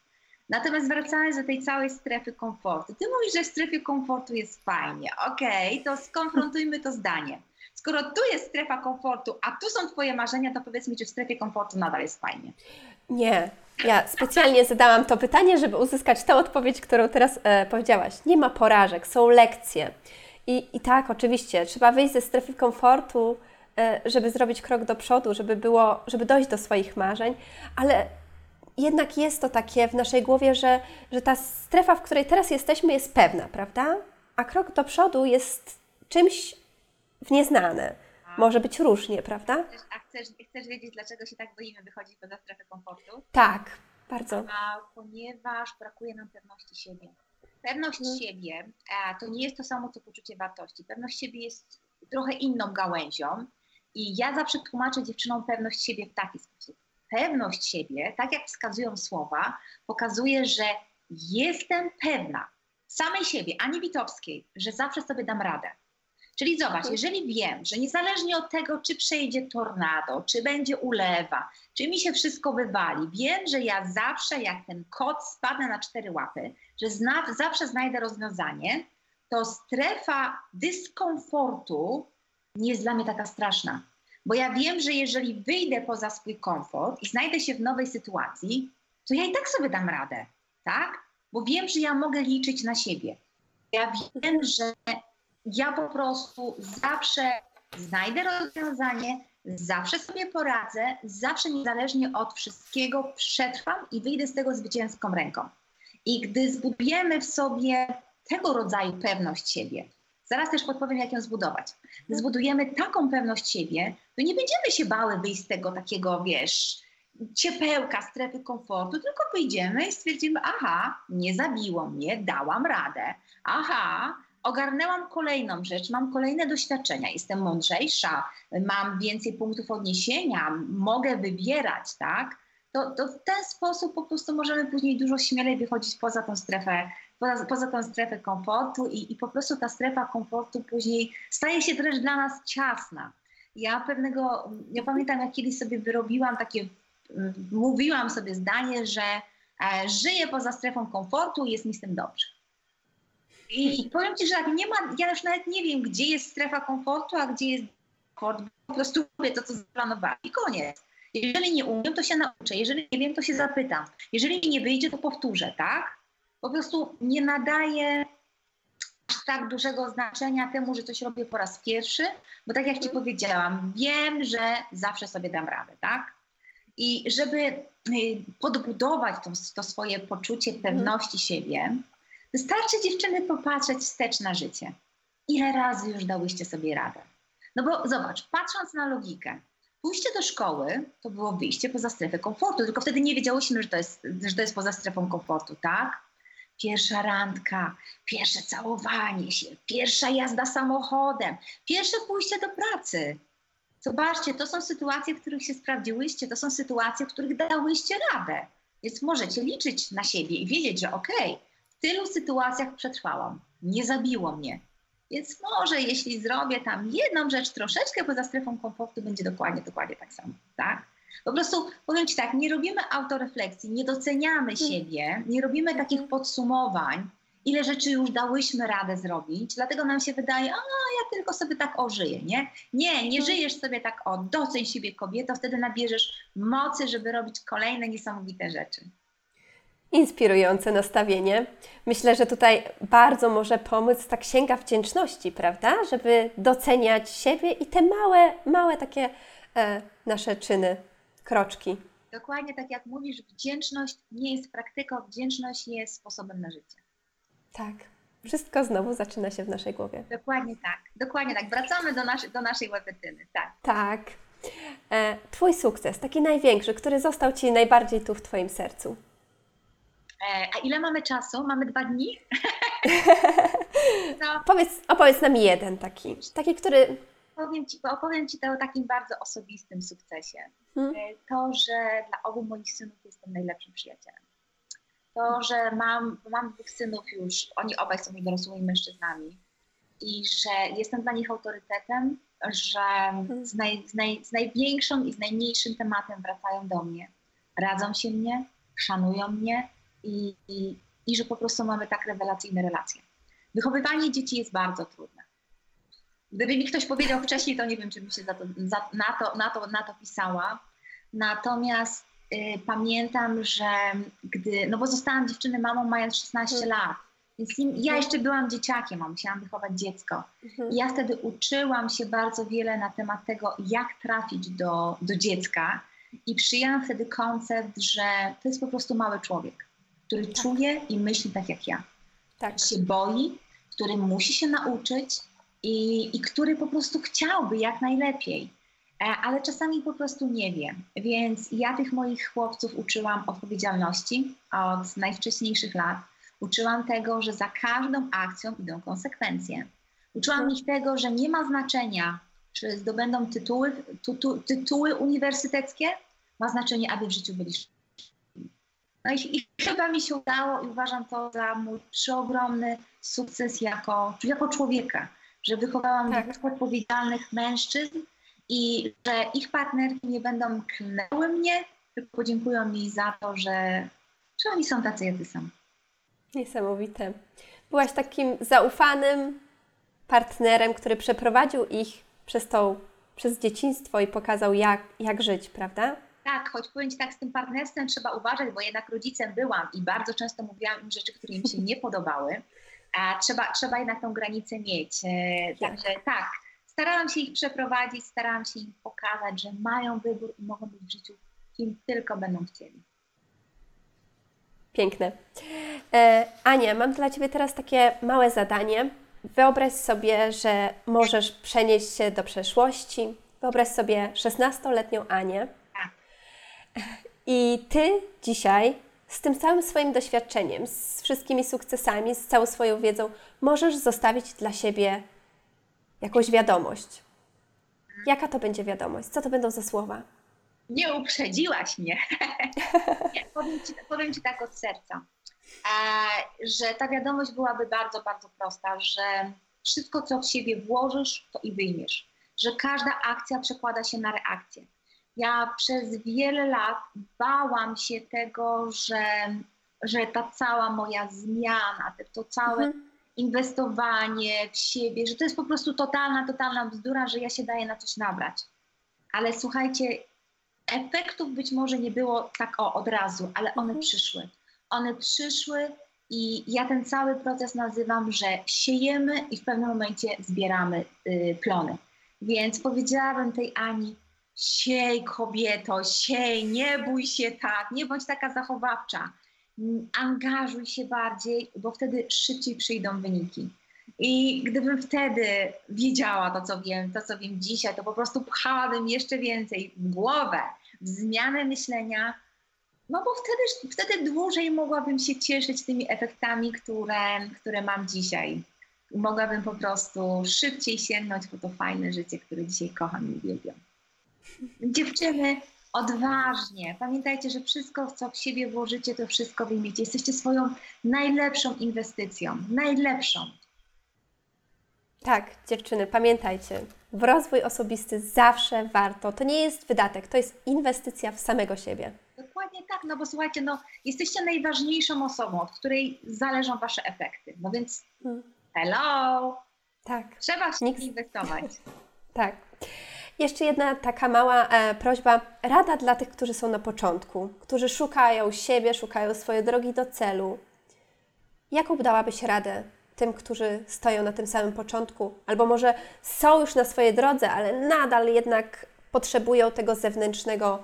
Speaker 3: Natomiast wracając do tej całej strefy komfortu. Ty mówisz, że w strefie komfortu jest fajnie. Okej, okay, to skonfrontujmy to zdanie. Skoro tu jest strefa komfortu, a tu są Twoje marzenia, to powiedz mi, czy w strefie komfortu nadal jest fajnie.
Speaker 2: Nie. Ja specjalnie zadałam to pytanie, żeby uzyskać tę odpowiedź, którą teraz e, powiedziałaś. Nie ma porażek, są lekcje. I, I tak, oczywiście, trzeba wyjść ze strefy komfortu, e, żeby zrobić krok do przodu, żeby, było, żeby dojść do swoich marzeń, ale jednak jest to takie w naszej głowie, że, że ta strefa, w której teraz jesteśmy, jest pewna, prawda? A krok do przodu jest czymś w nieznane. Może być różnie, prawda?
Speaker 3: A chcesz, chcesz wiedzieć, dlaczego się tak boimy wychodzić poza strefę komfortu?
Speaker 2: Tak, bardzo.
Speaker 3: A, ponieważ brakuje nam pewności siebie. Pewność hmm. siebie to nie jest to samo, co poczucie wartości. Pewność siebie jest trochę inną gałęzią i ja zawsze tłumaczę dziewczynom pewność siebie w taki sposób. Pewność siebie, tak jak wskazują słowa, pokazuje, że jestem pewna samej siebie, Ani Witowskiej, że zawsze sobie dam radę Czyli zobacz, mhm. jeżeli wiem, że niezależnie od tego, czy przejdzie tornado, czy będzie ulewa, czy mi się wszystko wywali, wiem, że ja zawsze jak ten kot spadnę na cztery łapy, że zna, zawsze znajdę rozwiązanie, to strefa dyskomfortu nie jest dla mnie taka straszna. Bo ja wiem, że jeżeli wyjdę poza swój komfort i znajdę się w nowej sytuacji, to ja i tak sobie dam radę, tak? Bo wiem, że ja mogę liczyć na siebie. Ja wiem, że ja po prostu zawsze znajdę rozwiązanie, zawsze sobie poradzę, zawsze niezależnie od wszystkiego przetrwam i wyjdę z tego zwycięską ręką. I gdy zbudujemy w sobie tego rodzaju pewność siebie, zaraz też podpowiem, jak ją zbudować. Gdy zbudujemy taką pewność siebie, to nie będziemy się bały wyjść z tego takiego, wiesz, ciepełka, strefy komfortu, tylko wyjdziemy i stwierdzimy, aha, nie zabiło mnie, dałam radę, aha, ogarnęłam kolejną rzecz, mam kolejne doświadczenia, jestem mądrzejsza, mam więcej punktów odniesienia, mogę wybierać, tak? To, to w ten sposób po prostu możemy później dużo śmielej wychodzić poza tą strefę, poza, poza tą strefę komfortu i, i po prostu ta strefa komfortu później staje się wręcz dla nas ciasna. Ja pewnego, ja pamiętam jak kiedyś sobie wyrobiła takie, mówiłam sobie zdanie, że e, żyję poza strefą komfortu i jest mi z tym dobrze. I powiem Ci, że tak nie ma, ja już nawet nie wiem, gdzie jest strefa komfortu, a gdzie jest sport, po prostu robię to, co zaplanowałam i koniec. Jeżeli nie umiem, to się nauczę. Jeżeli nie wiem, to się zapytam. Jeżeli mi nie wyjdzie, to powtórzę, tak? Po prostu nie nadaję aż tak dużego znaczenia temu, że coś robię po raz pierwszy, bo tak jak Ci powiedziałam, wiem, że zawsze sobie dam radę, tak? I żeby y, podbudować to, to swoje poczucie mhm. pewności siebie, wystarczy dziewczyny popatrzeć wstecz na życie. Ile razy już dałyście sobie radę? No bo zobacz, patrząc na logikę, pójście do szkoły to było wyjście poza strefę komfortu, tylko wtedy nie wiedziałyśmy, że to jest, że to jest poza strefą komfortu, tak? Pierwsza randka, pierwsze całowanie się, pierwsza jazda samochodem, pierwsze pójście do pracy. Zobaczcie, to są sytuacje, w których się sprawdziłyście, to są sytuacje, w których dałyście radę. Więc możecie liczyć na siebie i wiedzieć, że okej, okay, w tylu sytuacjach przetrwałam, nie zabiło mnie, więc może jeśli zrobię tam jedną rzecz troszeczkę poza strefą komfortu, będzie dokładnie, dokładnie tak samo, tak? Po prostu powiem Ci tak, nie robimy autorefleksji, nie doceniamy mhm. siebie, nie robimy takich podsumowań, ile rzeczy już dałyśmy radę zrobić, dlatego nam się wydaje, a ja tylko sobie tak ożyję, nie? Nie, nie mhm. żyjesz sobie tak o, doceń siebie kobieto, wtedy nabierzesz mocy, żeby robić kolejne niesamowite rzeczy
Speaker 2: inspirujące nastawienie. Myślę, że tutaj bardzo może pomóc ta księga wdzięczności, prawda? Żeby doceniać siebie i te małe, małe takie e, nasze czyny, kroczki.
Speaker 3: Dokładnie tak jak mówisz, wdzięczność nie jest praktyką, wdzięczność jest sposobem na życie.
Speaker 2: Tak. Wszystko znowu zaczyna się w naszej głowie.
Speaker 3: Dokładnie tak, dokładnie tak. Wracamy do, naszy, do naszej łepetyny, tak.
Speaker 2: Tak. E, twój sukces, taki największy, który został Ci najbardziej tu w Twoim sercu.
Speaker 3: E, a ile mamy czasu? Mamy dwa dni?
Speaker 2: no. Powiedz, opowiedz nam jeden taki, taki, który...
Speaker 3: Opowiem Ci, opowiem Ci to o takim bardzo osobistym sukcesie. Hmm? To, że dla obu moich synów jestem najlepszym przyjacielem. To, że mam, mam dwóch synów już, oni obaj są już dorosłymi mężczyznami i że jestem dla nich autorytetem, że hmm. z, naj, z, naj, z największą i z najmniejszym tematem wracają do mnie. Radzą się mnie, szanują mnie, i, i, i że po prostu mamy tak rewelacyjne relacje. Wychowywanie dzieci jest bardzo trudne. Gdyby mi ktoś powiedział wcześniej, to nie wiem, czy bym się za to, za, na, to, na, to, na to pisała. Natomiast y, pamiętam, że gdy, no bo zostałam dziewczyny mamą mając 16 mhm. lat, więc ja mhm. jeszcze byłam dzieciakiem, a musiałam wychować dziecko. Mhm. I ja wtedy uczyłam się bardzo wiele na temat tego, jak trafić do, do dziecka i przyjęłam wtedy koncept, że to jest po prostu mały człowiek który tak. czuje i myśli tak jak ja. Tak. Się boi, który musi się nauczyć i, i który po prostu chciałby jak najlepiej, e, ale czasami po prostu nie wie. Więc ja tych moich chłopców uczyłam odpowiedzialności od najwcześniejszych lat. Uczyłam tego, że za każdą akcją idą konsekwencje. Uczyłam ich tego, że nie ma znaczenia, czy zdobędą tytuły, tytu, tytuły uniwersyteckie, ma znaczenie, aby w życiu byli no i, i, chyba mi się udało i uważam to za mój przeogromny sukces jako, jako człowieka, że wychowałam tak. dwóch odpowiedzialnych mężczyzn i że ich partnerki nie będą klnęły mnie, tylko podziękują mi za to, że, że oni są tacy, jacy są.
Speaker 2: Niesamowite. Byłaś takim zaufanym partnerem, który przeprowadził ich przez, tą, przez dzieciństwo i pokazał, jak, jak żyć, prawda?
Speaker 3: Tak, choć powiem Ci tak, z tym partnerstwem trzeba uważać, bo jednak rodzicem byłam i bardzo często mówiłam im rzeczy, które im się nie podobały. A trzeba, trzeba jednak tą granicę mieć. E, także tak, starałam się ich przeprowadzić, starałam się im pokazać, że mają wybór i mogą być w życiu kim tylko będą chcieli.
Speaker 2: Piękne. E, Ania, mam dla Ciebie teraz takie małe zadanie. Wyobraź sobie, że możesz przenieść się do przeszłości. Wyobraź sobie 16-letnią Anię, i Ty dzisiaj z tym całym swoim doświadczeniem, z wszystkimi sukcesami, z całą swoją wiedzą, możesz zostawić dla siebie jakąś wiadomość. Jaka to będzie wiadomość? Co to będą za słowa?
Speaker 3: Nie uprzedziłaś mnie. powiem, ci, powiem, ci, tak od serca, e, że ta wiadomość byłaby bardzo, bardzo prosta, że wszystko, co w siebie włożysz, to i wyjmiesz. Że każda akcja przekłada się na reakcję ja przez wiele lat bałam się tego, że, że ta cała moja zmiana, to całe, mhm. inwestowanie w siebie, że to jest po prostu totalna, totalna bzdura, że ja się daję na coś nabrać. Ale słuchajcie, efektów być może nie było tak o, od razu, ale one mhm. przyszły. One przyszły i ja ten cały proces nazywam, że siejemy i w pewnym momencie zbieramy y, plony. Więc powiedziałabym tej Ani, siej kobieto, siej, nie bój się tak, nie bądź taka zachowawcza, angażuj się bardziej, bo wtedy szybciej przyjdą wyniki. I gdybym wtedy wiedziała to, co wiem, to, co wiem dzisiaj, to po prostu pchałabym jeszcze więcej w głowę, w zmianę myślenia, no bo wtedy, wtedy dłużej mogłabym się cieszyć tymi efektami, które, które mam dzisiaj. Mogłabym po prostu szybciej sięgnąć po to fajne życie, które dzisiaj kocham i uwielbiam. Dziewczyny, odważnie. Pamiętajcie, że wszystko, co w siebie włożycie, to wszystko wyjmiecie. Jesteście swoją najlepszą inwestycją. Najlepszą.
Speaker 2: Tak, dziewczyny, pamiętajcie, w rozwój osobisty zawsze warto. To nie jest wydatek, to jest inwestycja w samego siebie.
Speaker 3: Dokładnie tak, no bo słuchajcie, no, jesteście najważniejszą osobą, od której zależą Wasze efekty. No więc hmm. hello!
Speaker 2: Tak.
Speaker 3: Trzeba się Nikt... inwestować.
Speaker 2: tak. Jeszcze jedna taka mała e, prośba, rada dla tych, którzy są na początku, którzy szukają siebie, szukają swojej drogi do celu. Jaką dałabyś radę tym, którzy stoją na tym samym początku, albo może są już na swojej drodze, ale nadal jednak potrzebują tego zewnętrznego,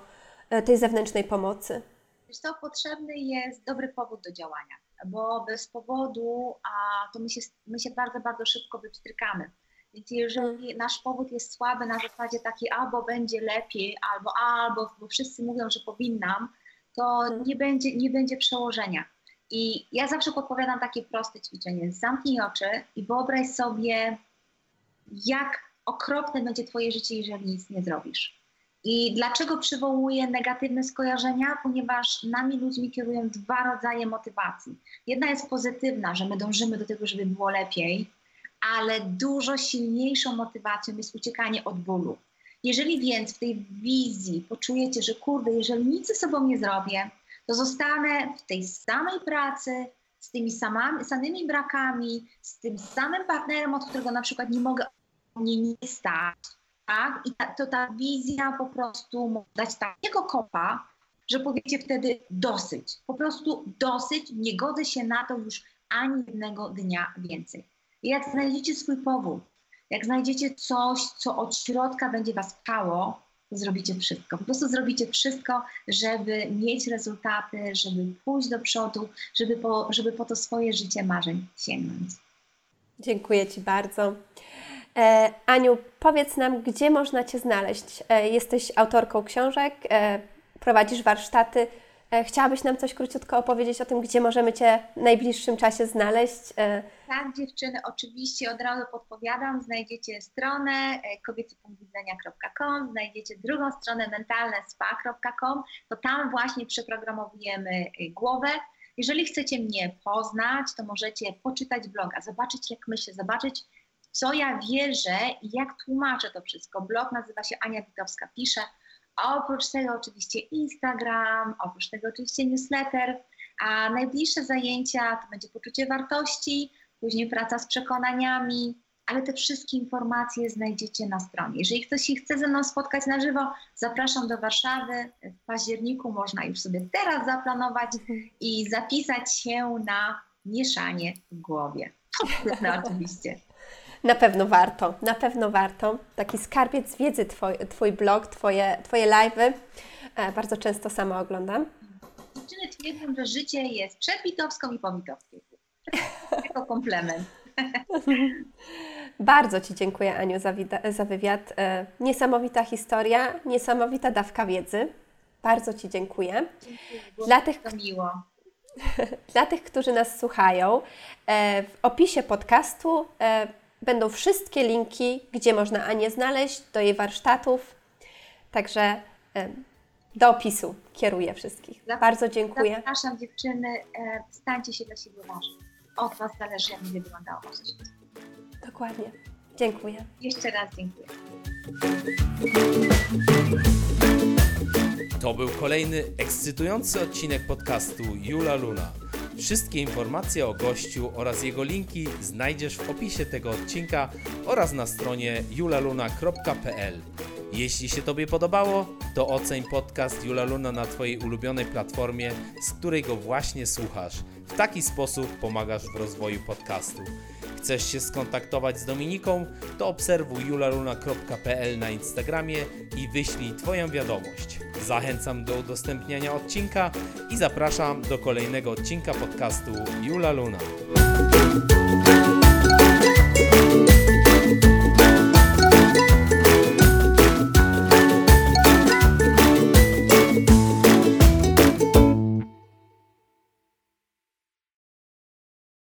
Speaker 2: e, tej zewnętrznej pomocy?
Speaker 3: Wiesz to potrzebny jest dobry powód do działania, bo bez powodu a to my się, my się bardzo, bardzo szybko wypstrykamy. Więc jeżeli nasz powód jest słaby na zasadzie takiej albo będzie lepiej, albo albo, bo wszyscy mówią, że powinnam, to mhm. nie będzie, nie będzie przełożenia. I ja zawsze podpowiadam takie proste ćwiczenie. Zamknij oczy i wyobraź sobie, jak okropne będzie Twoje życie, jeżeli nic nie zrobisz. I dlaczego przywołuję negatywne skojarzenia? Ponieważ nami ludźmi kierują dwa rodzaje motywacji. Jedna jest pozytywna, że my dążymy do tego, żeby było lepiej, ale dużo silniejszą motywacją jest uciekanie od bólu. Jeżeli więc w tej wizji poczujecie, że kurde, jeżeli nic ze sobą nie zrobię, to zostanę w tej samej pracy, z tymi samami, samymi brakami, z tym samym partnerem, od którego na przykład nie mogę mnie nie stać, tak? I ta, to ta wizja po prostu może dać takiego kopa, że powiecie wtedy dosyć, po prostu dosyć, nie godzę się na to już ani jednego dnia więcej. Jak znajdziecie swój powód, jak znajdziecie coś, co od środka będzie Was pchało, to zrobicie wszystko. Po prostu zrobicie wszystko, żeby mieć rezultaty, żeby pójść do przodu, żeby po, żeby po to swoje życie marzeń sięgnąć.
Speaker 2: Dziękuję Ci bardzo. E, Aniu, powiedz nam, gdzie można Cię znaleźć? E, jesteś autorką książek, e, prowadzisz warsztaty. E, chciałabyś nam coś króciutko opowiedzieć o tym, gdzie możemy Cię w najbliższym czasie znaleźć?
Speaker 3: E, tak, dziewczyny, oczywiście od razu podpowiadam. Znajdziecie stronę e, kobiecypunktwidzenia.com, znajdziecie drugą stronę mentalnespa.com. To tam właśnie przeprogramowujemy głowę. Jeżeli chcecie mnie poznać, to możecie poczytać bloga, zobaczyć jak myślę, zobaczyć co ja wierzę i jak tłumaczę to wszystko. Blog nazywa się Ania Witowska Pisze oprócz tego oczywiście Instagram, oprócz tego oczywiście newsletter, a najbliższe zajęcia to będzie poczucie wartości, później praca z przekonaniami, ale te wszystkie informacje znajdziecie na stronie. Jeżeli ktoś się chce ze mną spotkać na żywo, zapraszam do Warszawy. W październiku można już sobie teraz zaplanować i zapisać się na mieszanie w głowie. No, oczywiście.
Speaker 2: Na pewno warto, na pewno warto. Taki skarbiec wiedzy, Twój, twój blog, Twoje, twoje live'y. E, bardzo często sama oglądam.
Speaker 3: Dziewczyny twierdzą, że życie jest przed Witowską i po Witowskiej. Jako komplement.
Speaker 2: Bardzo Ci dziękuję, Aniu, za, za wywiad. E, niesamowita historia, niesamowita dawka wiedzy. Bardzo Ci dziękuję.
Speaker 3: Dziękuję, Dla tych, miło.
Speaker 2: Dla tych, którzy nas słuchają, e, w opisie podcastu Będą wszystkie linki, gdzie można Anię znaleźć, do jej warsztatów. Także do opisu kieruję wszystkich. Bardzo dziękuję.
Speaker 3: Zapraszam dziewczyny, e, stańcie się dla siebie ważni. Od Was zależy, jak będzie wyglądało Wasze życie.
Speaker 2: Dokładnie. Dziękuję.
Speaker 3: Jeszcze raz dziękuję.
Speaker 1: To był kolejny ekscytujący odcinek podcastu Jula Luna. Wszystkie informacje o gościu oraz jego linki znajdziesz w opisie tego odcinka oraz na stronie julaluna.pl. Jeśli się Tobie podobało, to oceń podcast Jula Luna na Twojej ulubionej platformie, z której go właśnie słuchasz. W taki sposób pomagasz w rozwoju podcastu. Chcesz się skontaktować z Dominiką? To obserwuj julaluna.pl na Instagramie i wyślij Twoją wiadomość. Zachęcam do udostępniania odcinka i zapraszam do kolejnego odcinka podcastu Jula Luna.